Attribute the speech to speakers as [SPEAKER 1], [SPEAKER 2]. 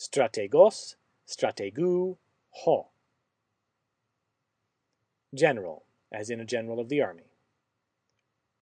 [SPEAKER 1] strategos, strategou, ho. General, as in a general of the army.